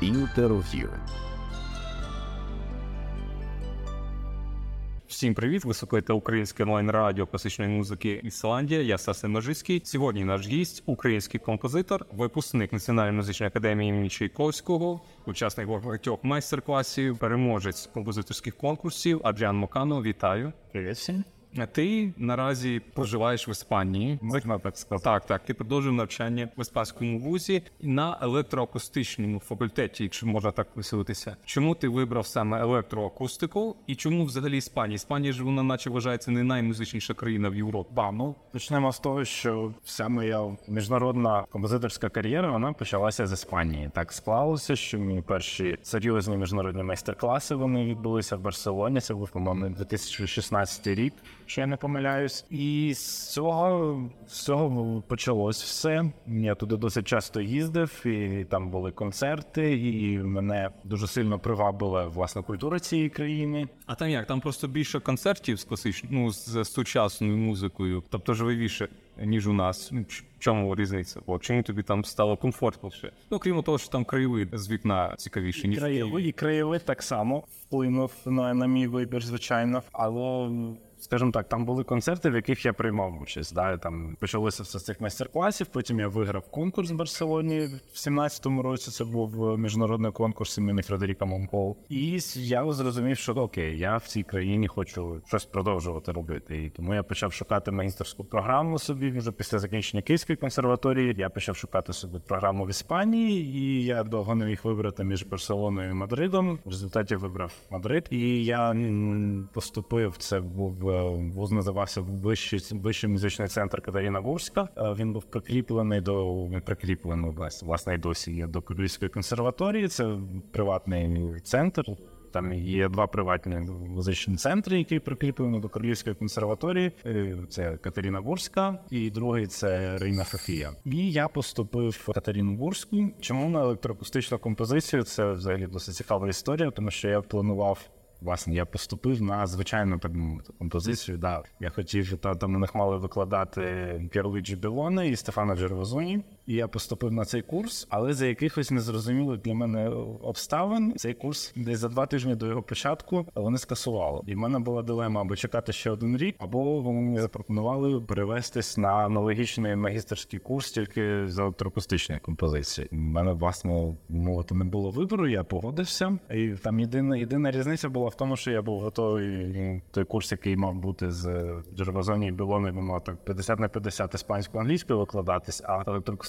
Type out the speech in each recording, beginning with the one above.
Інтерв'ю. Всім привіт! Ви слухаєте українське онлайн радіо класичної музики Ісландія. Я Сасе Межицький. Сьогодні наш гість, український композитор, випускник Національної музичної академії імені Чайковського, учасник багатьох майстер-класів, переможець композиторських конкурсів. Адріан Мокано. Вітаю! Привіт всім. Ти наразі проживаєш в Іспанії. Можна так сказати. Так, так. Ти продовжив навчання в іспанському вузі на електроакустичному факультеті, якщо можна так виселитися. Чому ти вибрав саме електроакустику і чому взагалі Іспанія? Іспанія ж вона, наче вважається, не наймузичніша країна в Європі. Ба, ну почнемо з того, що вся моя міжнародна композиторська кар'єра вона почалася з Іспанії. Так склалося, що мої перші серйозні міжнародні майстер-класи вони відбулися в Барселоні. Це був, по-моєму, 2016 рік, що я не помиляюсь. І з цього з цього почалось все. Я туди досить часто їздив, і там були концерти, і мене дуже сильно привабила власне культура цієї країни. А там як? Там просто більше концертів з класичною, ну з сучасною музикою, тобто живовіше, ніж у нас. Ну, в чому різниця? Бо чому тобі там стало комфортніше? Ну крім того, що там краєвид з вікна цікавіше, ніж краєвид, і краєвид так само вплинув на, на мій вибір, звичайно. Але, скажімо так, там були концерти, в яких я приймав участь. Да? Там почалося все з цих майстер-класів. Потім я виграв конкурс в Барселоні в 17-му році. Це був е, міжнародний конкурс імені Фредеріка Монпол. І я зрозумів, що окей, я в цій країні хочу щось продовжувати робити. І тому я почав шукати магістерську програму собі вже після закінчення Київської консерваторії. Я почав шукати собі програму в Іспанії, і я довго не міг вибрати між Барселоною і Мадридом. В результаті вибрав Мадрид, і я поступив. Це був вуз, називався Вищий вищий музичний центр Катерина Гурська. Е, Він був прикріплений до він прикріплений власне, і досі є до Київської консерваторії. Це приватний центр. Там є два приватні музичні центри, які прикріплені до Королівської консерваторії. Е, Це Катерина Бурська, і другий це Рейна Софія. І я поступив в Катерину Бурську. Чому на електроакустичну композицію? Це взагалі досить цікава історія, тому що я планував. Власне, я поступив на звичайну так композицію. Да, я хотів та там у них мали викладати Пірлуджі Білоне і Стефана Джервазоні. І я поступив на цей курс, але за якихось незрозумілих для мене обставин цей курс десь за два тижні до його початку вони скасували. І в мене була дилема або чекати ще один рік, або вони мені запропонували перевестись на аналогічний магістерський курс тільки з електроакустичної композиції. У мене власне мовити не було вибору. Я погодився, і там єдина єдина різниця була в тому, що я був готовий той курс, який мав бути з Джервазоні і Білони, мав так 50 на 50 іспанською англійською викладатись, а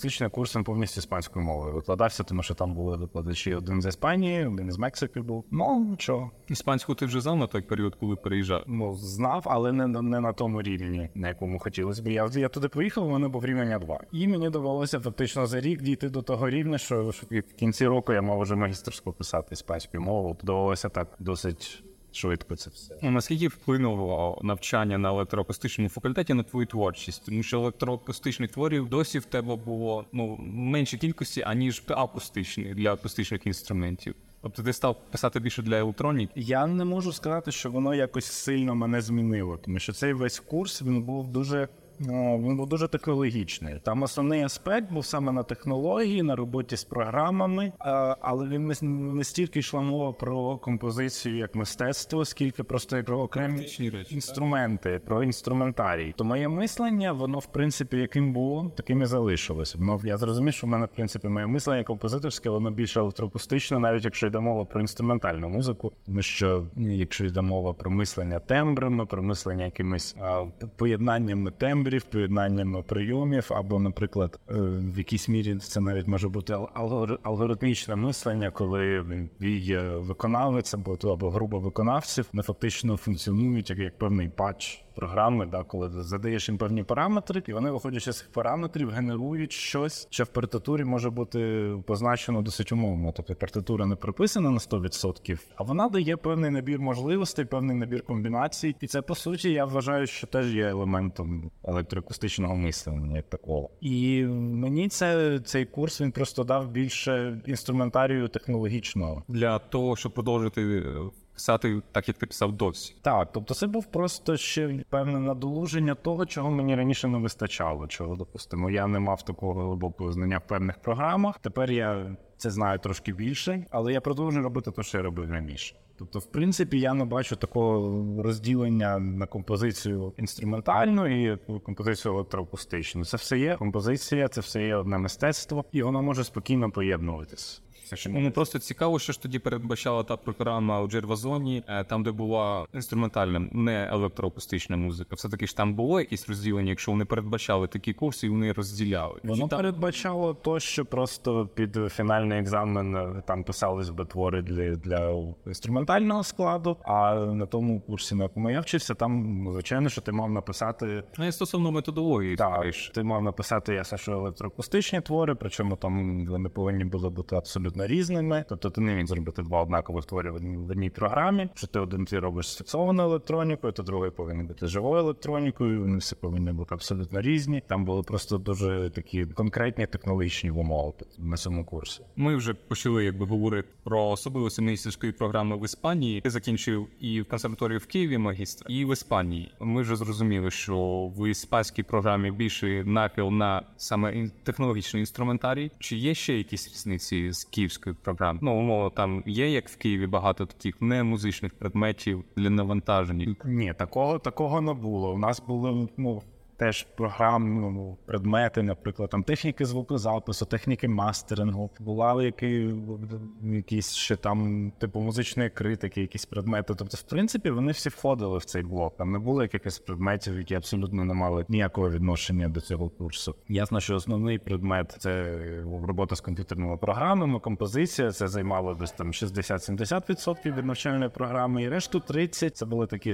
електроакустичний курс він повністю іспанською мовою викладався, тому що там були викладачі один з Іспанії, один із Мексики був. Ну нічого. Іспанську ти вже знав на той період, коли переїжджав. Ну, знав, але не, не на тому рівні, на якому хотілося б. Я, я туди поїхав, у мене був рівень А2. І мені довелося фактично за рік дійти до того рівня, що, що в кінці року я мав вже магістерську писати іспанською мовою. Довелося так досить швидко це все. Ну, Наскільки вплинуло навчання на електроакустичному факультеті на твою творчість? Тому що електроакустичних творів досі в тебе було ну менше кількості, аніж акустичний для акустичних інструментів. Тобто ти став писати більше для електроніки. Я не можу сказати, що воно якось сильно мене змінило, тому що цей весь курс він був дуже. Він був дуже технологічний. Там основний аспект був саме на технології, на роботі з програмами, але він не, не стільки йшла мова про композицію як мистецтво, скільки просто про окремі речі, інструменти, про інструментарій. То моє мислення, воно в принципі яким було, таким і залишилось. Воно я зрозумів, що в мене в принципі моє мислення композиторське, воно більше електроакустичне, навіть якщо йде мова про інструментальну музику. Тому що якщо йде мова про мислення тембрами, про мислення якимись поєднаннями тембрів, поєднаннями прийомів, або, наприклад, е, в якійсь мірі це навіть може бути ал- алгоритмічне мислення, коли е, виконавець або, або група виконавців не фактично функціонують як, як певний патч програми, да, коли задаєш їм певні параметри, і вони, виходячи з цих параметрів, генерують щось, що в партитурі може бути позначено досить умовно. Тобто партитура не прописана на 100%, а вона дає певний набір можливостей, певний набір комбінацій. І це по суті, я вважаю, що теж є елементом електроакустичного мислення, як такого. І мені це цей курс він просто дав більше інструментарію технологічного. для того, щоб продовжити писати так, як ти писав досі. Так, тобто це був просто ще певне надолуження того, чого мені раніше не вистачало. Чого, допустимо, я не мав такого глибокого знання в певних програмах. Тепер я це знаю трошки більше, але я продовжую робити те, що я робив раніше. Тобто, в принципі, я не бачу такого розділення на композицію інструментальну і композицію електроакустичну. Це все є композиція, це все є одне мистецтво, і воно може спокійно поєднуватись. Ну просто цікаво, що ж тоді передбачала та програма у Джервазоні, е, там, де була інструментальна, не електроакустична музика. Все таки ж там було якісь розділення, якщо вони передбачали такі курси, і вони розділяли. Воно там- передбачало то, що просто під фінальний екзамен е, там писались би твори для, для інструментального складу. А на тому курсі, на якому я вчився, там ну, звичайно, що ти мав написати. Ну, і стосовно методології, Так, ти мав написати ясно, що електроакустичні твори, причому там вони повинні були бути абсолютно різними. Тобто ти не міг зробити два однакових твори в одній, програмі. Що ти один твір робиш з електронікою, то другий повинен бути живою електронікою. Вони всі повинні бути абсолютно різні. Там були просто дуже такі конкретні технологічні умови на цьому курсі. Ми вже почали якби говорити про особливості міністерської програми в Іспанії. Ти закінчив і в консерваторії в Києві магістра, і в Іспанії. Ми вже зрозуміли, що в іспанській програмі більше нахил на саме технологічний інструментарій. Чи є ще якісь різниці з київською програми. Ну, умовно, там є як в Києві багато таких немузичних предметів для навантажень. Ні, такого такого не було. У нас були ну. Теж програм, ну, предмети, наприклад, там техніки звукозапису, техніки мастерингу, була які, якісь ще там, типу, музичної критики, якісь предмети. Тобто, в принципі, вони всі входили в цей блок. Там не було якихось предметів, які абсолютно не мали ніякого відношення до цього курсу. Ясно, що основний предмет це робота з комп'ютерними програмами, композиція. Це займало десь там 60-70% від навчальної програми, і решту 30% це були такі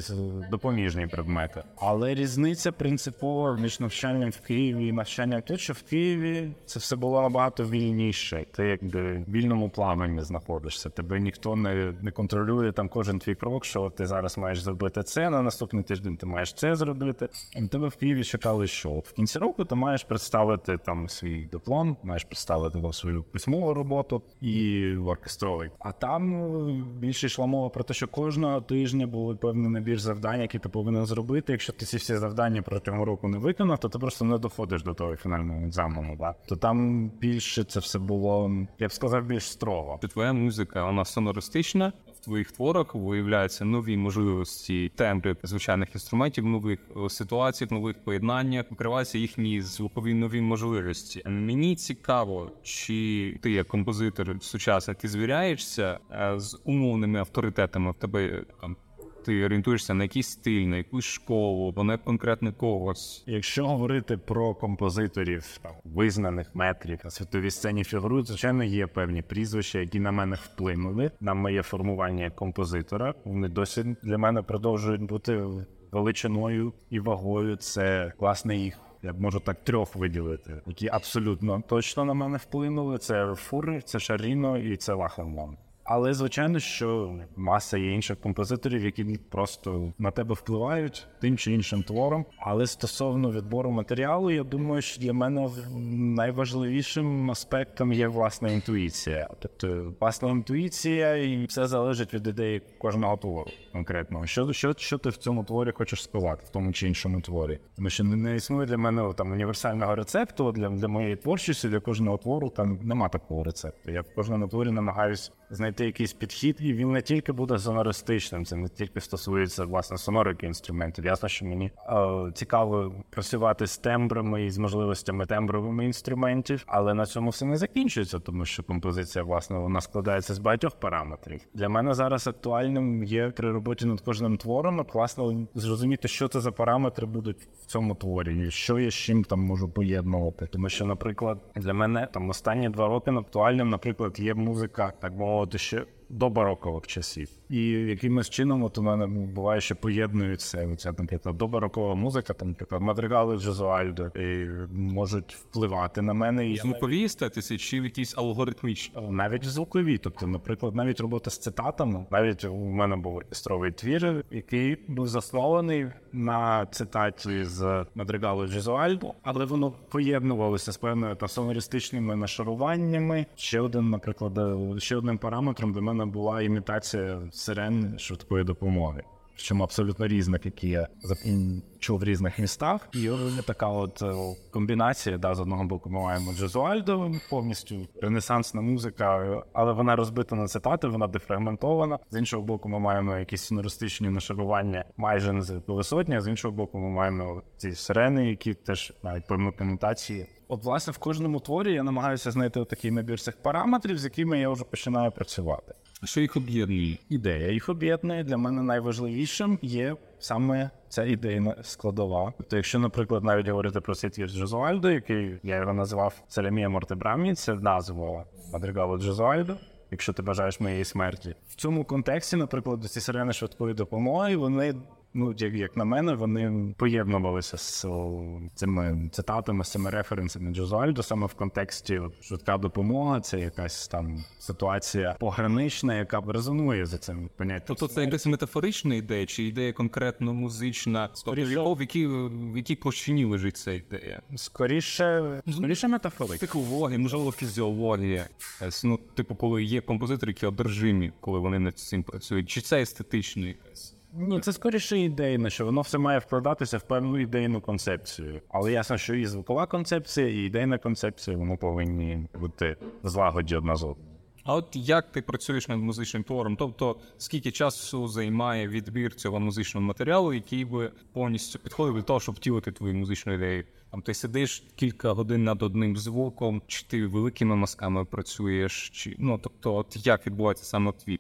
допоміжні предмети. Але різниця принципова між навчанням в Києві і навчанням тут, що в Києві це все було набагато вільніше. Ти якби в вільному плаванні знаходишся. Тебе ніхто не, не контролює там кожен твій крок, що ти зараз маєш зробити це, на наступний тиждень ти маєш це зробити. І тебе в Києві чекали, що в кінці року ти маєш представити там свій диплом, маєш представити там свою письмову роботу і оркестровий. А там ну, більше йшла мова про те, що кожного тижня були певний набір завдань, які ти повинен зробити. Якщо ти ці всі завдання протягом року не виконав, то ти просто не доходиш до того фінального екзамену. Да? То там більше це все було, я б сказав, більш строго. Твоя музика вона сонористична. В твоїх творах виявляються нові можливості тембри звичайних інструментів, нових е, ситуаціях, нових поєднаннях, викриваються їхні звукові нові можливості. Мені цікаво, чи ти як композитор сучасний ти звіряєшся е, з умовними авторитетами в тебе там. Ти орієнтуєшся на якийсь стиль, на якусь школу, або на конкретне когось. Якщо говорити про композиторів там визнаних метрів на світовій сцені фігурують, звичайно, є певні прізвища, які на мене вплинули на моє формування як композитора. Вони досі для мене продовжують бути величиною і вагою. Це власне їх. Я можу так трьох виділити, які абсолютно точно на мене вплинули. Це Фури, це Шаріно і це Лахенмон. Але звичайно, що маса є інших композиторів, які просто на тебе впливають тим чи іншим твором. Але стосовно відбору матеріалу, я думаю, що для мене найважливішим аспектом є власна інтуїція. Тобто, власна інтуїція, і все залежить від ідеї кожного твору конкретного. Що, що, що ти в цьому творі хочеш сказати, в тому чи іншому творі? Тому що не, існує для мене там універсального рецепту для, для моєї творчості, для кожного твору там нема такого рецепту. Я в кожному творі намагаюсь знайти якийсь підхід, і він не тільки буде сонористичним, це не тільки стосується власне сонорики інструментів. Ясно, що мені е, цікаво працювати з тембрами і з можливостями тембровими інструментів, але на цьому все не закінчується, тому що композиція власне вона складається з багатьох параметрів. Для мене зараз актуальним є при роботі над кожним твором, от, власне зрозуміти, що це за параметри будуть в цьому творі, і що я з чим там можу поєднувати. Тому що, наприклад, для мене там останні два роки актуальним, наприклад, є музика, так мовити, ще до барокових часів. І якимось чином, от у мене буває, що поєднуються оця, наприклад, добарокова музика, там, наприклад, мадригали Джезуальдо, і можуть впливати на мене. І Звукові естетиці чи якісь алгоритмічні? навіть звукові, тобто, наприклад, навіть робота з цитатами. Навіть у мене був оркестровий твір, який був заснований на цитаті з Мадригало Джезуальдо, але воно поєднувалося з певною та сонористичними нашаруваннями. Ще один, наприклад, ще одним параметром для мене була імітація сирен швидкої допомоги. причому абсолютно різних, які я чув в різних містах. І така от е, комбінація. Да, з одного боку, ми маємо джазуальдо, повністю ренесансна музика, але вона розбита на цитати, вона дефрагментована. З іншого боку, ми маємо якісь сонористичні нашарування майже не висотні, а з іншого боку, ми маємо ці сирени, які теж навіть по імплементації. От, власне, в кожному творі я намагаюся знайти такий набір цих параметрів, з якими я вже починаю працювати. А що їх об'єднує? Ідея їх об'єднує для мене найважливішим є саме ця ідейна складова. Тобто, якщо, наприклад, навіть говорити про цей твір Джезуальдо, який я його називав Целемія Мортебрамі, це назва Мадригало Джезуальдо. Якщо ти бажаєш моєї смерті, в цьому контексті, наприклад, ці сирени швидкої допомоги, вони ну як, як на мене, вони поєднувалися з цими цитатами, з цими референсами Джозуальдо, саме в контексті от, швидка допомога, це якась там ситуація погранична, яка резонує за цим поняттям. Тобто це якась метафорична ідея, чи ідея конкретно музична? Тобто, в якій, в якій площині лежить ця ідея? Скоріше, скоріше метафорик. Психологія, можливо, фізіологія. Ну, типу, коли є композитори, які одержимі, коли вони над цим працюють. Чи це естетично якась? Ні, це скоріше ідейне, що воно все має вкладатися в певну ідейну концепцію. Але ясно, що і звукова концепція, і ідейна концепція вони повинні бути злагоді одна з одною. А от як ти працюєш над музичним твором? Тобто, скільки часу займає відбір цього музичного матеріалу, який би повністю підходив для того, щоб втілити твою музичну ідею? Там ти сидиш кілька годин над одним звуком, чи ти великими мазками працюєш, чи ну тобто, от як відбувається саме твій?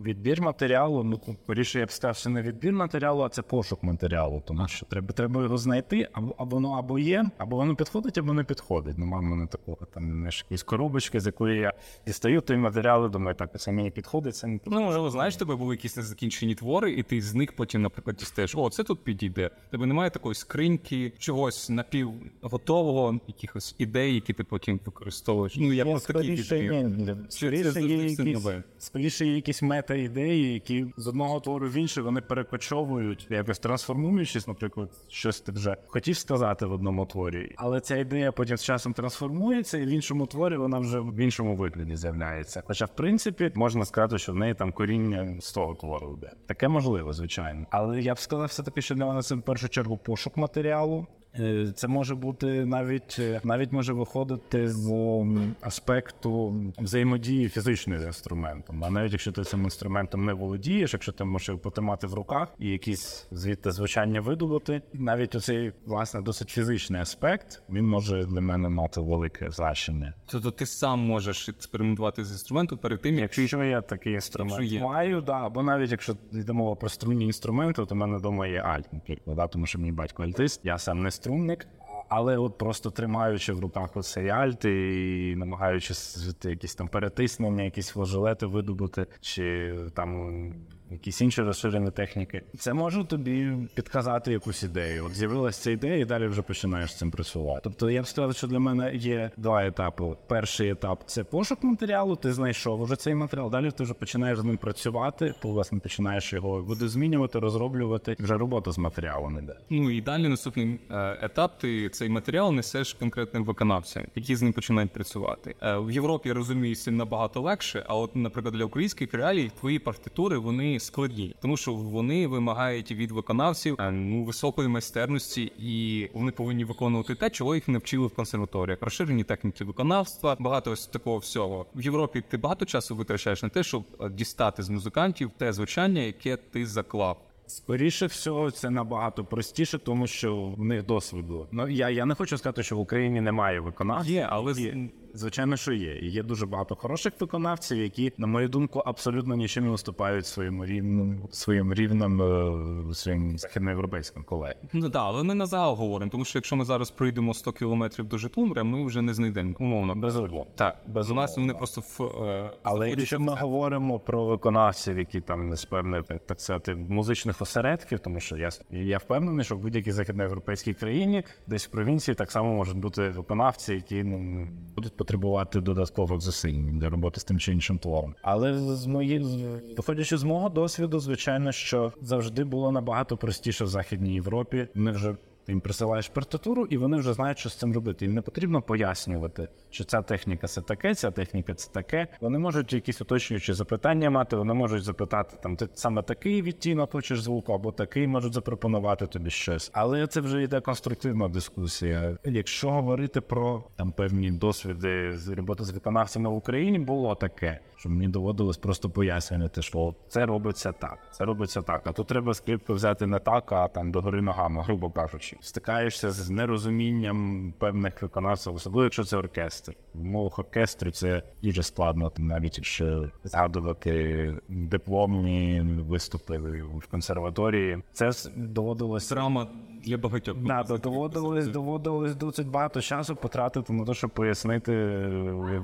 Відбір матеріалу, ну скоріше я б сказав, що не відбір матеріалу, а це пошук матеріалу. Тому що треба треба його знайти, або, або воно або є, або воно підходить, або не підходить. Ну, мама не такого там не ж якісь коробочки, з якої я дістаю той матеріал, і думаю, так це мені підходить, це не підходить. Ну, можливо, знаєш, тебе були якісь незакінчені твори, і ти з них потім, наприклад, дістаєш, о, це тут підійде. Тебе немає такої скриньки, чогось напівготового, якихось ідей, які ти потім використовуєш. Ну, я просто такий скоріше, є якісь, нове? Якісь мета-ідеї, які з одного твору в інший вони перекочовують, якось трансформуючись, наприклад, щось ти вже хотів сказати в одному творі, але ця ідея потім з часом трансформується, і в іншому творі вона вже в іншому вигляді з'являється. Хоча, в принципі, можна сказати, що в неї там коріння з того твору йде. Таке можливо, звичайно. Але я б сказав, все таки, що для мене це в першу чергу пошук матеріалу. Е, Це може бути навіть е, навіть може виходити з аспекту взаємодії фізичною з інструментом. А навіть якщо ти цим інструментом не володієш, якщо ти можеш його потримати в руках і якісь звідти звучання видобути, навіть оцей власне досить фізичний аспект він може для мене мати велике значення. Тобто ти сам можеш експериментувати з інструментом перед тим, як Якщо я такий інструмент Якщо є. маю, да, або навіть якщо йде мова про струнні інструменти, то в мене вдома є альт, наприклад, да, тому що мій батько альтист, я сам не струнник. Але от просто тримаючи в руках оцей альт і намагаючись якісь там перетиснення, якісь флажолети видобути, чи там якісь інші розширені техніки, це може тобі підказати якусь ідею. От з'явилася ця ідея, і далі вже починаєш з цим працювати. Тобто я б сказав, що для мене є два етапи. Перший етап це пошук матеріалу. Ти знайшов уже цей матеріал. Далі ти вже починаєш з ним працювати. Ти власне починаєш його видозмінювати, розроблювати. Вже робота з матеріалом іде. Ну і далі наступний е, етап. Ти цей матеріал несеш конкретним виконавцям, які з ним починають працювати. Е, в Європі розумію, це набагато легше. А от, наприклад, для українських реалій твої партитури вони складні, тому що вони вимагають від виконавців е, ну високої майстерності, і вони повинні виконувати те, чого їх не вчили в консерваторіях. Розширені техніки виконавства, багато ось такого всього. В Європі ти багато часу витрачаєш на те, щоб е, дістати з музикантів те звучання, яке ти заклав. Скоріше всього, це набагато простіше, тому що в них досвіду. Ну я, я не хочу сказати, що в Україні немає виконавців. Є, але Є. Звичайно, що є. І є дуже багато хороших виконавців, які, на мою думку, абсолютно нічим не виступають своїм рівнем, своїм рівнем е, своїм західноєвропейським колегам. Ну так, але ми на загал говоримо, тому що якщо ми зараз пройдемо 100 кілометрів до Житомира, ми вже не знайдемо умовно. Безумовно. Так, без нас вони просто в е, Але якщо ми говоримо про виконавців, які там з певних так сказати музичних осередків, тому що я я впевнений, що в будь-якій західноєвропейській країні, десь в провінції, так само можуть бути виконавці, які ну, будуть потребувати додаткових зусиль для роботи з тим чи іншим твором. Але з мої виходячи з мого досвіду, звичайно, що завжди було набагато простіше в Західній Європі. Ми вже Ти їм присилаєш партитуру, і вони вже знають, що з цим робити. Їм не потрібно пояснювати, що ця техніка це таке, ця техніка це таке. Вони можуть якісь уточнюючі запитання мати. Вони можуть запитати там, ти саме такий відтінок хочеш звуку, або такий можуть запропонувати тобі щось. Але це вже йде конструктивна дискусія. Якщо говорити про там певні досвіди з роботи з виконавцями в Україні, було таке, що мені доводилось просто пояснювати, що це робиться так, це робиться так. А тут треба скрипку взяти не так, а там догори ногами, грубо кажучи. Стикаєшся з нерозумінням певних виконавців, особливо якщо це оркестр. В умовах оркестру це дуже складно, навіть якщо згадувати дипломні виступи в консерваторії. Це доводилось Драма для багатьох. Да, доводилось, доводилось досить багато часу потратити на те, щоб пояснити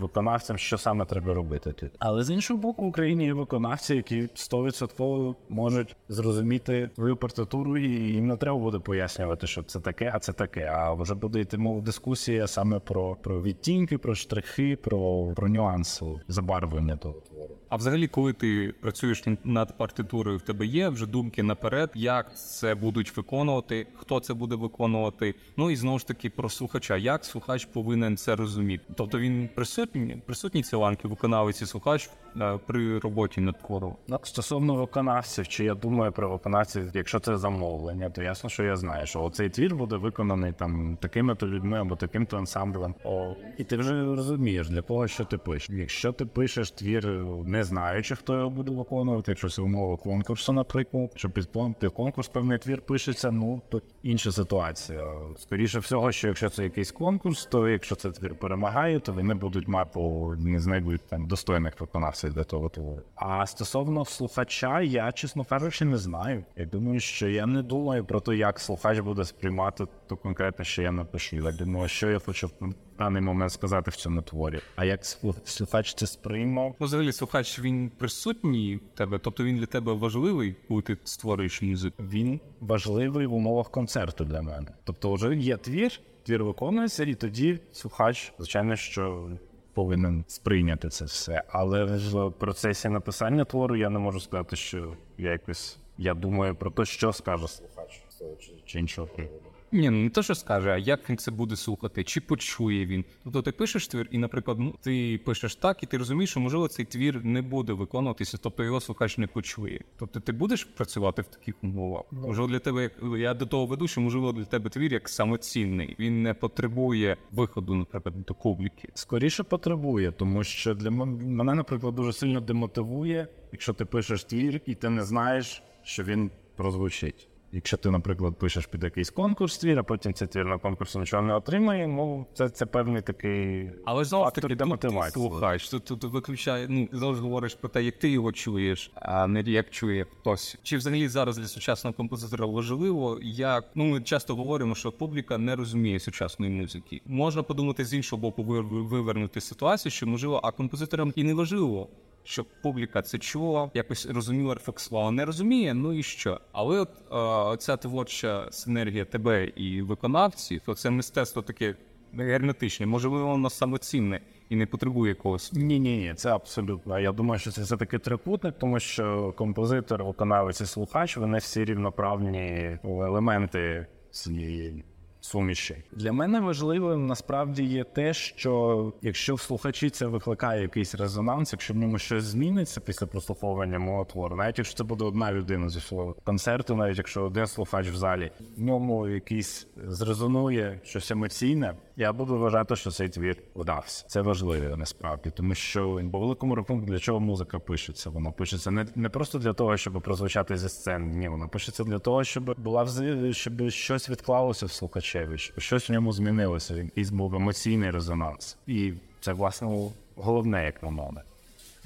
виконавцям, що саме треба робити тут. Але з іншого боку, в Україні є виконавці, які 100% можуть зрозуміти твою партитуру, і їм не треба буде пояснювати, що це таке, а це таке. А вже буде йти мова дискусія саме про, про відтінки, про штрихи, про, про нюанси забарвлення того твору. А взагалі, коли ти працюєш над партитурою, в тебе є вже думки наперед, як це будуть виконувати, хто це буде виконувати. Ну і знову ж таки про слухача, як слухач повинен це розуміти. Тобто він присутній, присутній ці ланки, виконавець і слухач е, при роботі над твором. Ну, стосовно виконавців, чи я думаю про виконавців, якщо це замовлення, то ясно, що я знаю, що цей твір буде виконаний там такими-то людьми або таким-то ансамблем. О, і ти вже розумієш, для кого що ти пишеш. Якщо ти пишеш твір, не знаючи, хто його буде виконувати, якщо це умова конкурсу, наприклад, що під конкурс певний твір пишеться, ну то інша ситуація. Скоріше всього, що якщо це якийсь конкурс, то якщо це твір перемагає, то вони будуть мати не знайдуть там достойних виконавців для того твору. А стосовно слухача, я чесно кажучи, не знаю. Я думаю, що я не думаю про те, як слухач буде сприймати то конкретно, що я напишу. Я думаю, що я хочу даний момент сказати в цьому творі. А як слухач це сприймав? Ну, взагалі, слухач він присутній в тебе, тобто він для тебе важливий, коли ти створюєш музику. Він важливий в умовах концерту для мене. Тобто, вже є твір, твір виконується, і тоді слухач, звичайно, що. Повинен сприйняти це все, але в процесі написання твору я не можу сказати, що я якось я думаю про те, що скаже слухач чи, чи іншого приводу. Ні, ну не те, що скаже, а як він це буде слухати, чи почує він. Тобто ти пишеш твір, і, наприклад, ну, ти пишеш так, і ти розумієш, що можливо цей твір не буде виконуватися, тобто його слухач не почує. Тобто ти будеш працювати в таких умовах. No. Можливо, для тебе, я до того веду, що можливо для тебе твір як самоцінний. Він не потребує виходу, наприклад, до публіки. Скоріше потребує, тому що для мене, наприклад, дуже сильно демотивує, якщо ти пишеш твір і ти не знаєш, що він прозвучить. Якщо ти, наприклад, пишеш під якийсь конкурс твір, а потім цей твір на конкурсу нічого не отримає, ну це це певний такий. Але знову таки демотивація. слухаєш, тут, тут виключає, ну знову говориш про те, як ти його чуєш, а не як чує хтось. Чи взагалі зараз для сучасного композитора важливо, як ну ми часто говоримо, що публіка не розуміє сучасної музики. Можна подумати з іншого боку, вивернути ситуацію, що можливо, а композиторам і не важливо щоб публіка це чула, якось розуміла, рефлексувала. Не розуміє, ну і що. Але от ця творча синергія тебе і виконавців, то це мистецтво таке герметичне, можливо, воно самоцінне. І не потребує якогось. Ні, ні, ні, це абсолютно. Я думаю, що це все таки трикутник, тому що композитор, виконавець і слухач вони всі рівноправні елементи цієї суміші. Для мене важливим насправді є те, що якщо в слухачі це викликає якийсь резонанс, якщо в ньому щось зміниться після прослуховування мого твору, навіть якщо це буде одна людина зі свого концерту, навіть якщо один слухач в залі в ньому якийсь зрезонує щось емоційне, я буду вважати, що цей твір вдався. Це важливо насправді, тому що по великому рахунку для чого музика пишеться. Вона пишеться не не просто для того, щоб прозвучати зі сцени. Ні, вона пишеться для того, щоб була щоб щось відклалося в слухачеві, щоб щось в ньому змінилося. Якийсь був емоційний резонанс, і це власне головне, як на мене.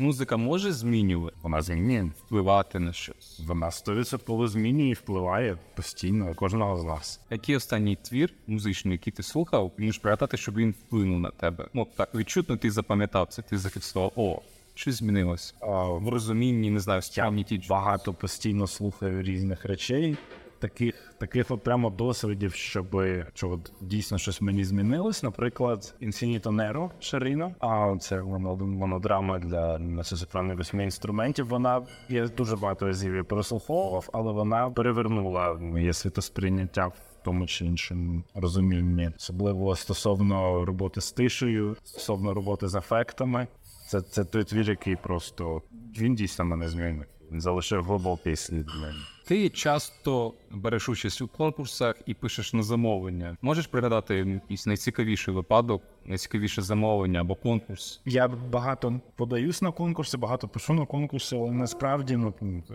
Музика може змінювати, вона змінює, впливати на щось. Вона 100% змінює і впливає постійно кожного з нас. Який останній твір музичний, який ти слухав, можеш пригадати, щоб він вплинув на тебе. Ну так відчутно ти запам'ятав це, ти зафіксував. О, щось змінилось. А, в розумінні, не знаю, Я багато постійно слухаю різних речей таких таких от прямо досвідів, щоб що от дійсно щось мені змінилось. Наприклад, Infinito Nero Шаріно, а це монодрама для нацисофранних восьми інструментів. Вона я дуже багато разів прослуховував, але вона перевернула моє світосприйняття тому чи іншому розумінні, особливо стосовно роботи з тишею, стосовно роботи з ефектами. Це, це той твір, який просто він дійсно мене змінив. Він залишив глибокий слід для мене. Ти часто береш участь у конкурсах і пишеш на замовлення. Можеш пригадати якийсь найцікавіший випадок, найцікавіше замовлення або конкурс? Я багато подаюсь на конкурси, багато пишу на конкурси, але насправді ну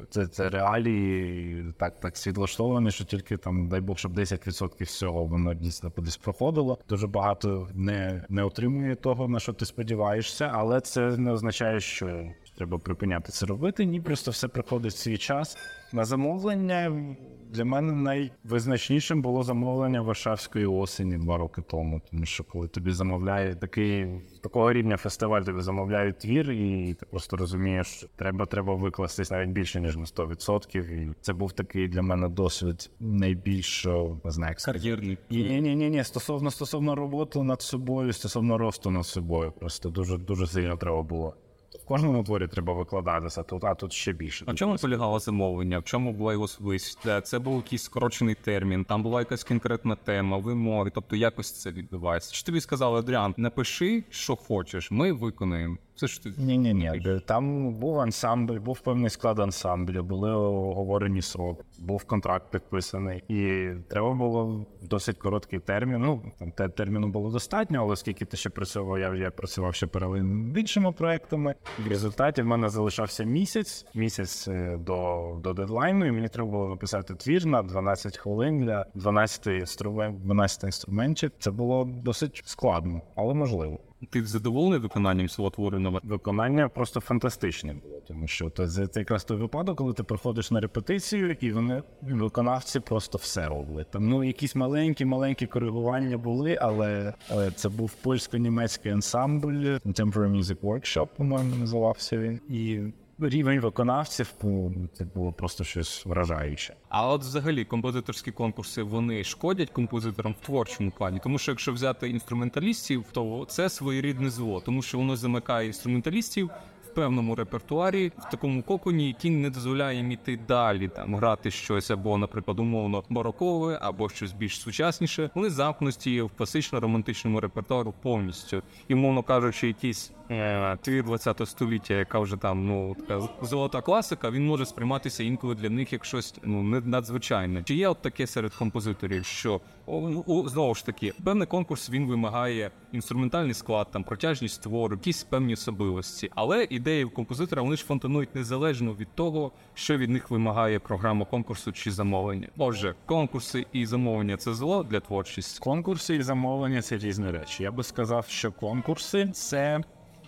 це, це реалії так так світлоштовані, що тільки там, дай Бог, щоб 10% всього воно дійсно кудись проходило. Дуже багато не, не отримує того, на що ти сподіваєшся, але це не означає, що треба припиняти це робити. Ні, просто все приходить в свій час. На замовлення для мене найвизначнішим було замовлення Варшавської осені два роки тому. Тому що коли тобі замовляє такий такого рівня фестиваль, тобі замовляють твір, і ти просто розумієш, що треба треба викластись навіть більше ніж на 100%. І це був такий для мене досвід найбільш не знаю. Кар'єрний. Ні, ні, ні, ні. Стосовно стосовно роботи над собою, стосовно росту над собою, просто дуже дуже сильно треба було. В кожному творі треба викладатися, тут, а тут ще більше. А чому полягало замовлення? В чому була його особливість? Е, Це був якийсь скорочений термін, там була якась конкретна тема, вимоги, тобто якось це відбувається. Чи тобі сказали, Адріан, напиши, що хочеш, ми виконаємо. Це ж ти Ні, ні, ні. Там був ансамбль, був певний склад ансамблю, були оговорені сроки, був контракт підписаний, і треба було в досить короткий термін. Ну там те терміну було достатньо, але оскільки ти ще працював, я, я працював ще паралельно з іншими проектами. В результаті в мене залишався місяць, місяць е, до, до дедлайну, і мені треба було написати твір на 12 хвилин для 12 інструментів, 12 інструментів. Це було досить складно, але можливо. Ти задоволений виконанням свого твору на Виконання просто фантастичне було, тому що то це якраз той випадок, коли ти приходиш на репетицію, і вони виконавці просто все робили. Там ну якісь маленькі, маленькі коригування були, але, але це був польсько-німецький ансамбль Contemporary Music Workshop, по-моєму, називався він. І рівень виконавців ну, це було просто щось вражаюче. А от взагалі композиторські конкурси вони шкодять композиторам в творчому плані, тому що якщо взяти інструменталістів, то це своєрідне зло, тому що воно замикає інструменталістів певному репертуарі, в такому коконі, який не дозволяє їм іти далі, там грати щось або, наприклад, умовно барокове, або щось більш сучасніше. Вони замкнуті в класично-романтичному репертуару повністю. І, умовно кажучи, якийсь е, твір 20 століття, яка вже там ну така золота класика, він може сприйматися інколи для них як щось ну не надзвичайне. Чи є от таке серед композиторів, що ну, знову ж таки певний конкурс він вимагає інструментальний склад, там протяжність твору, якісь певні особливості, але ідеї композитора вони ж фонтанують незалежно від того, що від них вимагає програма конкурсу чи замовлення. Отже, конкурси і замовлення це зло для творчості. Конкурси і замовлення це різні речі. Я би сказав, що конкурси це.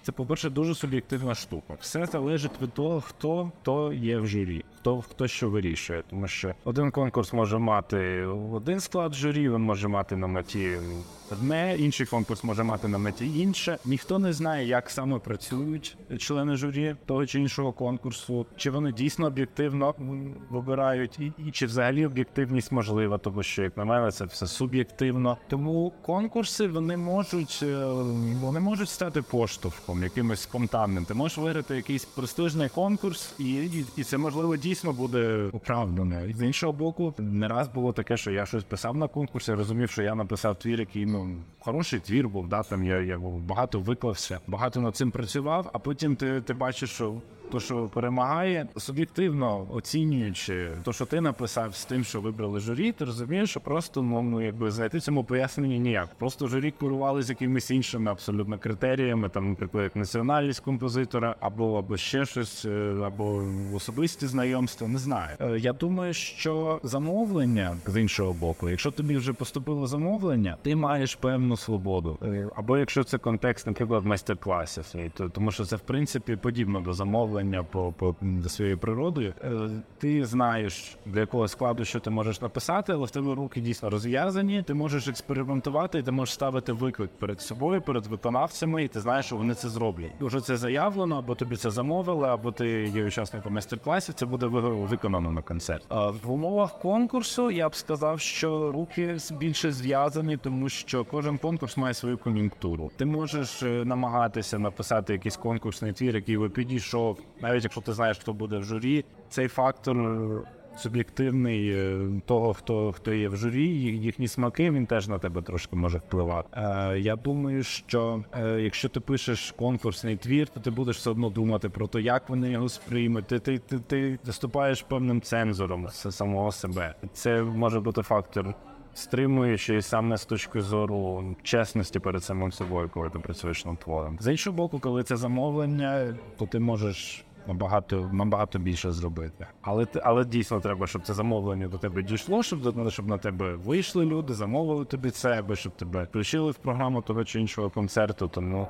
Це, по-перше, дуже суб'єктивна штука. Все залежить від того, хто хто є в журі, хто хто що вирішує. Тому що один конкурс може мати один склад журі, він може мати на меті одне, інший конкурс може мати на меті інше. Ніхто не знає, як саме працюють члени журі того чи іншого конкурсу, чи вони дійсно об'єктивно вибирають, і, і чи взагалі об'єктивність можлива, тому що, як на мене, це все суб'єктивно. Тому конкурси вони можуть е, вони можуть стати поштовхом, якимось спонтанним. Ти можеш виграти якийсь престижний конкурс, і, і, і це можливо дійсно буде оправдане. З іншого боку, не раз було таке, що я щось писав на конкурсі, розумів, що я написав твір, який ну хороший твір був. Да, там я, я багато виклався, багато над цим працював, а потім ти, ти бачиш, що. То, що перемагає, суб'єктивно оцінюючи те, що ти написав з тим, що вибрали журі, ти розумієш, що просто ну, ну якби знайти цьому пояснення ніяк. Просто журі керували з якимись іншими абсолютно критеріями, там наприклад, як національність композитора, або або ще щось, е, або особисті знайомства. Не знаю. Е, Я думаю, що замовлення з іншого боку, якщо тобі вже поступило замовлення, ти маєш певну свободу. Е, Або якщо це контекст, наприклад, майстер-класів, то тому що це в принципі подібно до замовлення по, по за своєю природою. Е, Ти знаєш для якого складу, що ти можеш написати, але в тебе руки дійсно розв'язані. Ти можеш експериментувати, і ти можеш ставити виклик перед собою, перед виконавцями, і ти знаєш, що вони це зроблять. Уже це заявлено, або тобі це замовили, або ти є учасником майстер-класів. Це буде ви- виконано на концерт. А в умовах конкурсу я б сказав, що руки більше зв'язані, тому що кожен конкурс має свою кон'юнктуру. Ти можеш е, намагатися написати якийсь конкурсний твір, який би підійшов, навіть якщо ти знаєш, хто буде в журі. Цей фактор суб'єктивний е, того, хто, хто є в журі, їхні смаки, він теж на тебе трошки може впливати. Е, я думаю, що е, якщо ти пишеш конкурсний твір, то ти будеш все одно думати про те, як вони його сприймуть. Ти, ти, ти, ти виступаєш певним цензором самого себе. Це може бути фактор. Стримуючи саме з точки зору чесності перед самим собою, коли ти працюєш над твором. З іншого боку, коли це замовлення, то ти можеш набагато набагато більше зробити. Але але дійсно треба, щоб це замовлення до тебе дійшло, щоб щоб на тебе вийшли люди, замовили тобі це, або щоб тебе включили в програму того чи іншого концерту. Тому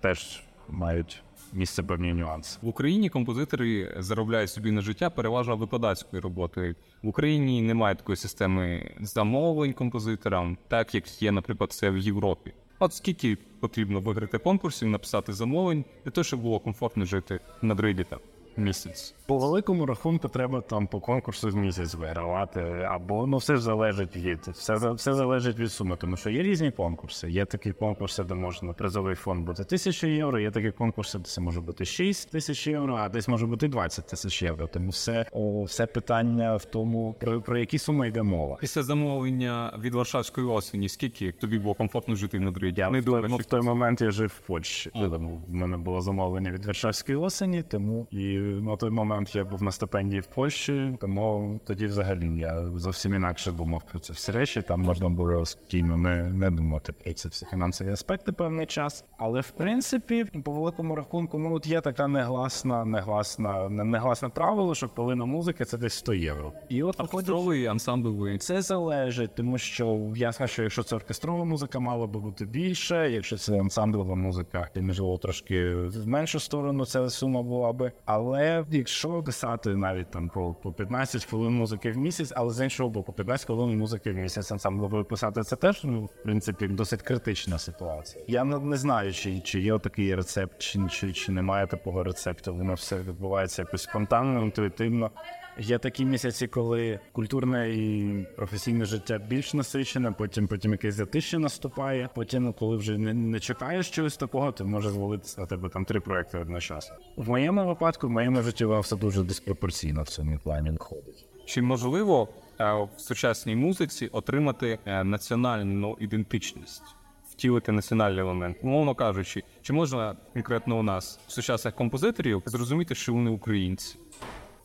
теж мають місце певні нюанси. В Україні композитори заробляють собі на життя переважно викладацькою роботою. В Україні немає такої системи замовлень композиторам, так як є, наприклад, це в Європі. От скільки потрібно виграти конкурсів, написати замовлень для того, щоб було комфортно жити в Мадриді там місяць. По великому рахунку треба там по конкурсу в місяць вигравати, або ну все ж залежить від все, за- все залежить від суми, тому що є різні конкурси. Є такі конкурси, де можна призовий фонд бути тисяча євро. Є такі конкурси, де це може бути 6 тисяч євро, а десь може бути 20 тисяч євро. Тому все, о, все питання в тому, про, про які суми йде мова. Після замовлення від Варшавської осені, скільки тобі було комфортно жити в Мадриді? Я не в, той, думаю, в той момент я жив в Польщі. Тому в мене було замовлення від Варшавської осені, тому і на той момент я був на стипендії в Польщі, тому тоді взагалі я зовсім інакше думав про це всі речі. Там можна було спокійно не, не думати про це всі фінансові аспекти певний час. Але в принципі, по великому рахунку, ну от є така негласна, негласна, не- негласне правило, що половина музики це десь 100 євро. І от оркестровий, ансамблевий. це залежить, тому що ясно, що якщо це оркестрова музика, мало би бути більше. Якщо це ансамблева музика, то можливо трошки в меншу сторону ця сума була би. Але якщо писати навіть там про по 15 хвилин музики в місяць, але з іншого боку, 15 хвилин музики в місяць ансамблевою писати, це теж ну, в принципі досить критична ситуація. Я не знаю, чи, чи є такий рецепт, чи, чи, чи немає такого рецепту. Воно все відбувається якось спонтанно, інтуїтивно. Є такі місяці, коли культурне і професійне життя більш насичене, потім потім якесь затище наступає. Потім, коли вже не, не чекаєш чогось такого, то може звалитися на тебе там три проекти одночасно. В моєму випадку, в моєму житті все дуже диспропорційно в цьому плані виходить. Чи можливо е, в сучасній музиці отримати е, національну ідентичність, втілити національний елемент? Умовно кажучи, чи можна конкретно у нас сучасних композиторів зрозуміти, що вони українці?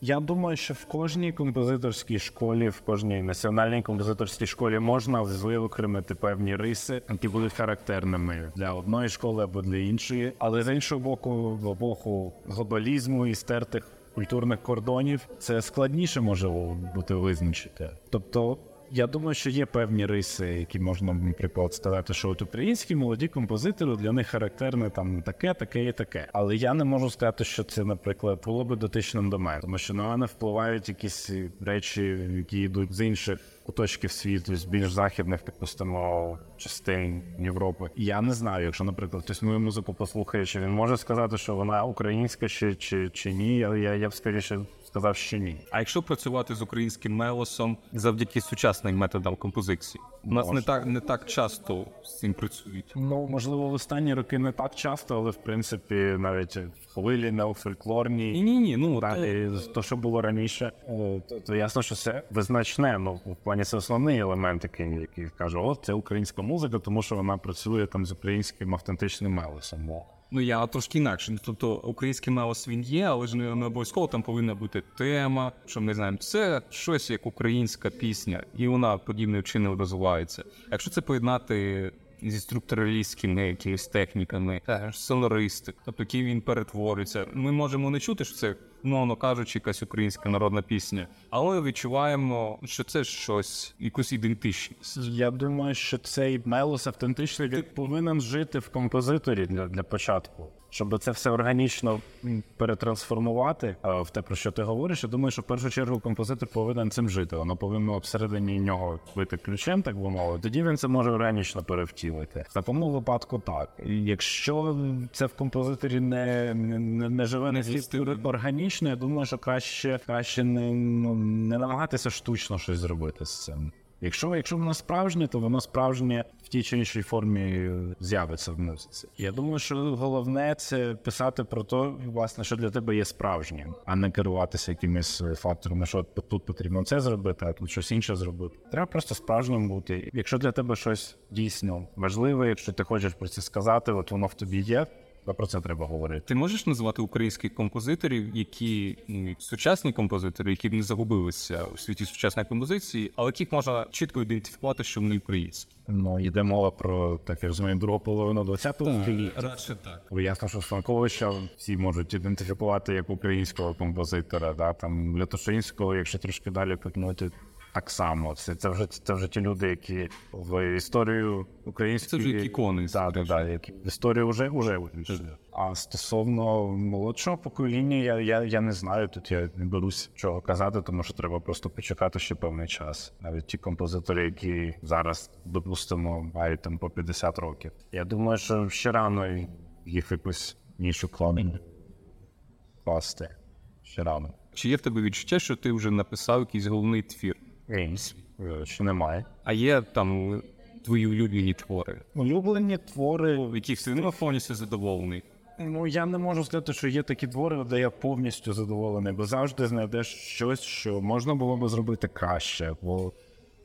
Я думаю, що в кожній композиторській школі, в кожній національній композиторській школі можна виокремити певні риси, які будуть характерними для одної школи або для іншої. Але з іншого боку, в боку глобалізму і стертих культурних кордонів це складніше може бути визначити. Тобто. Я думаю, що є певні риси, які можна, наприклад, сказати, що от українські молоді композитори для них характерне там таке, таке і таке. Але я не можу сказати, що це, наприклад, було би дотичним до мене, тому що на мене впливають якісь речі, які йдуть з інших куточків світу, з більш західних, припустимо, частин Європи. Я не знаю, якщо, наприклад, хтось мою музику послухає, чи він може сказати, що вона українська чи, чи, чи ні. Але я, я б скоріше сказав, що ні. А якщо працювати з українським мелосом завдяки сучасним методам композиції, у нас не так не так часто з цим працюють. Ну, можливо, в останні роки не так часто, але в принципі навіть хвилі неофольклорні. Ні, ні, ні. Ну Та, то- і то, що було раніше, е, то, то ясно, що це визначне. Ну, в плані це основний елемент, який, який каже, от це українська музика, тому що вона працює там з українським автентичним мелосом. Ну, я трошки інакше. Ну, Тобто український наос він є, але ж не обов'язково там повинна бути тема, що ми не знаємо, це щось як українська пісня, і вона подібним чином розвивається. Якщо це поєднати зі структуралістськими якимись техніками, та тобто який він перетворюється. Ми можемо не чути, що це, мовно кажучи, якась українська народна пісня, але відчуваємо, що це щось, якусь ідентичність. Я думаю, що цей мелос автентичний повинен жити в композиторі для, для початку. Щоб це все органічно перетрансформувати е, в те, про що ти говориш, я думаю, що в першу чергу композитор повинен цим жити. Воно повинно всередині нього бити ключем, так би мовити. Тоді він це може органічно перевтілити. В такому випадку так. Якщо це в композиторі не, не, не живе настільки органічно, я думаю, що краще, краще не, ну, не намагатися штучно щось зробити з цим. Якщо, якщо воно справжнє, то воно справжнє в тій чи іншій формі е, з'явиться в музиці. Я думаю, що головне це писати про те, власне, що для тебе є справжнім, а не керуватися якимись е, факторами, що тут потрібно це зробити, а тут щось інше зробити. Треба просто справжнім бути. Якщо для тебе щось дійсно важливе, якщо ти хочеш про це сказати, от воно в тобі є, про це треба говорити. Ти можеш назвати українських композиторів, які сучасні композитори, які не загубилися у світі сучасної композиції, але яких можна чітко ідентифікувати, що вони українські? Ну йде мова про так я розумію, другу половину 20-го століття. радше так. Бо ясно, що Станковича всі можуть ідентифікувати як українського композитора, да там Лятошинського, якщо трошки далі пикнути. Так само, це, це вже це вже ті люди, які в історію української Це вже як ікони, да, скажімо. да, які в історію вже вже увійшли. А стосовно молодшого покоління, я, я, я не знаю. Тут я не берусь чого казати, тому що треба просто почекати ще певний час. Навіть ті композитори, які зараз допустимо мають там по 50 років. Я думаю, що ще рано їх якусь нішу клон класти. Ще рано. Чи є в тебе відчуття, що ти вже написав якийсь головний твір? Геймс. Ще немає. А є там твої улюблені твори, Улюблені твори. в яких ти не повністю задоволений? Ну я не можу сказати, що є такі твори, де я повністю задоволений, бо завжди знайдеш щось, що можна було би зробити краще. Бо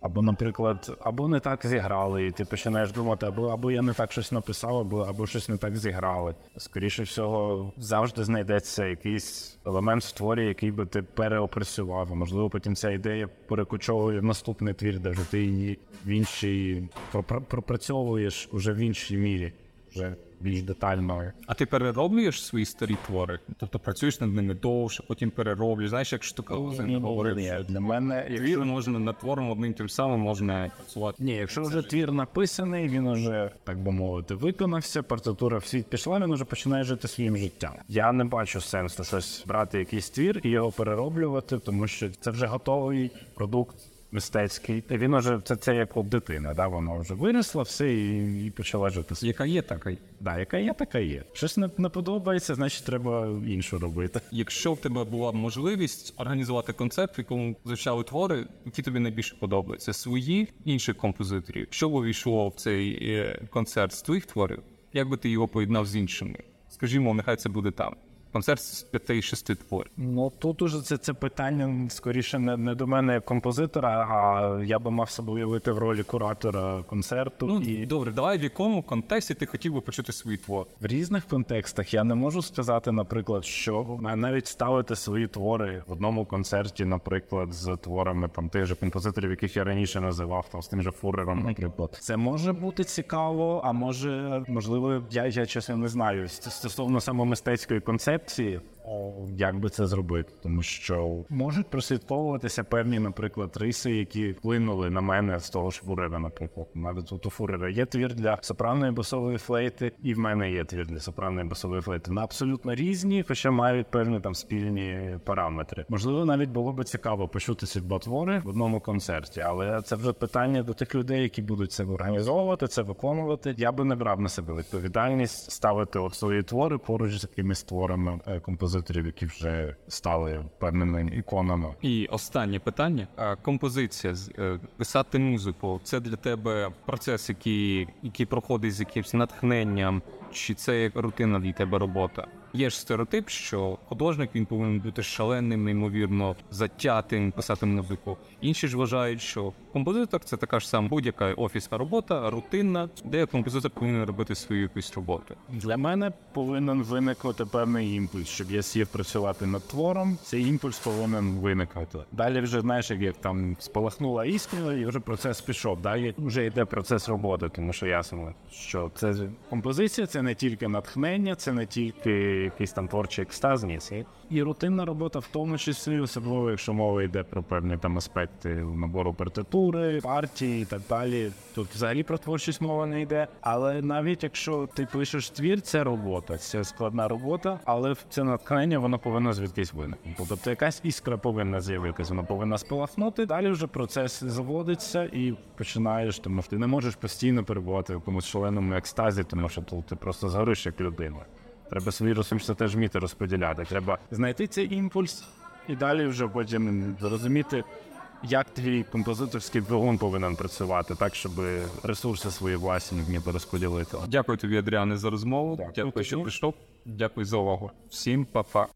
або, наприклад, або не так зіграли, і ти починаєш думати, або або я не так щось написав, або або щось не так зіграли. Скоріше всього, завжди знайдеться якийсь елемент в творі, який би ти переопрацював. Можливо, потім ця ідея перекочовує в наступний твір, де вже ти її в іншій пропра- пропрацьовуєш уже в іншій мірі, вже більш детально. А ти перероблюєш свої старі твори? Тобто працюєш над ними довше, потім перероблюєш. Знаєш, як Штукалозин говорив, Ні, для мене твір можна над твором одним тим самим можна працювати. Ні, якщо вже твір написаний, він уже, так би мовити, виконався, партитура в світ пішла, він уже починає жити своїм життям. Я не бачу сенсу щось брати якийсь твір і його перероблювати, тому що це вже готовий продукт. Мистецький, Та він уже це, це як от дитина, да? вона вже виросла, все і, і почала жити. Яка є така? Да, яка є, така є. Щось не, не подобається, значить треба іншу робити. Якщо в тебе була можливість організувати концерт, в якому звучали твори, які тобі найбільше подобаються, свої інших композиторів, що б увійшло в цей е, концерт з твоїх творів, як би ти його поєднав з іншими? Скажімо, нехай це буде там. Концерт з п'яти-шести творів. Ну тут уже це, це питання скоріше не, не до мене як композитора, а я би мав себе уявити в ролі куратора концерту. Ну і добре, давай в якому контексті ти хотів би почути свої твори? в різних контекстах я не можу сказати, наприклад, що навіть ставити свої твори в одному концерті, наприклад, з творами там тих же композиторів, яких я раніше називав, там з тим же Фурером, наприклад. Це може бути цікаво, а може, можливо, я, я чесно не знаю. Стосовно саме мистецької концепції. О, Як би це зробити, тому що можуть прослідковуватися певні, наприклад, риси, які вплинули на мене з того ж фурера, наприклад. Навіть от у фурера є твір для сопранної басової флейти, і в мене є твір для сопранної басової флейти. На абсолютно різні, хоча мають певні там спільні параметри. Можливо, навіть було би цікаво почути ці два в одному концерті, але це вже питання до тих людей, які будуть це організовувати, це виконувати. Я би не брав на себе відповідальність ставити от свої твори поруч з якимись творами е, композиторів, які вже стали певними іконами. І останнє питання: композиція е, писати музику. Це для тебе процес, який, який проходить з якимось натхненням, чи це як рутина для тебе робота? Є ж стереотип, що художник він повинен бути шаленим, неймовірно затятим, писати музику. Інші ж вважають, що композитор це така ж сама будь-яка офісна робота, рутинна, де композитор повинен робити свою якусь роботу. Для мене повинен виникнути певний імпульс, щоб я сів працювати над твором. Цей імпульс повинен виникати. Далі вже знаєш, як там спалахнула іскра, і вже процес пішов. Далі вже йде процес роботи, тому що ясно, що це композиція, це не тільки натхнення, це не тільки якийсь там творчий екстаз, ні. І рутинна робота, в тому числі, особливо, якщо мова йде про певні там аспекти набору партитури, партії і так далі. Тут взагалі про творчість мова не йде. Але навіть якщо ти пишеш твір, це робота, це складна робота, але це натхнення воно повинно звідкись виникнути. Тобто якась іскра повинна з'явитися, вона повинна спалахнути. Далі вже процес заводиться і починаєш, тому що ти не можеш постійно перебувати в якомусь шаленому екстазі, тому що тут ти просто згориш як людина. Треба свої ресурси теж вміти розподіляти. Треба знайти цей імпульс і далі вже потім зрозуміти, як твій композиторський двигун повинен працювати, так щоб ресурси свої власні вміти розподілити. Дякую тобі, Адріане, за розмову. Дякую Дякую, що прийшов. Дякую за увагу. Всім па-па.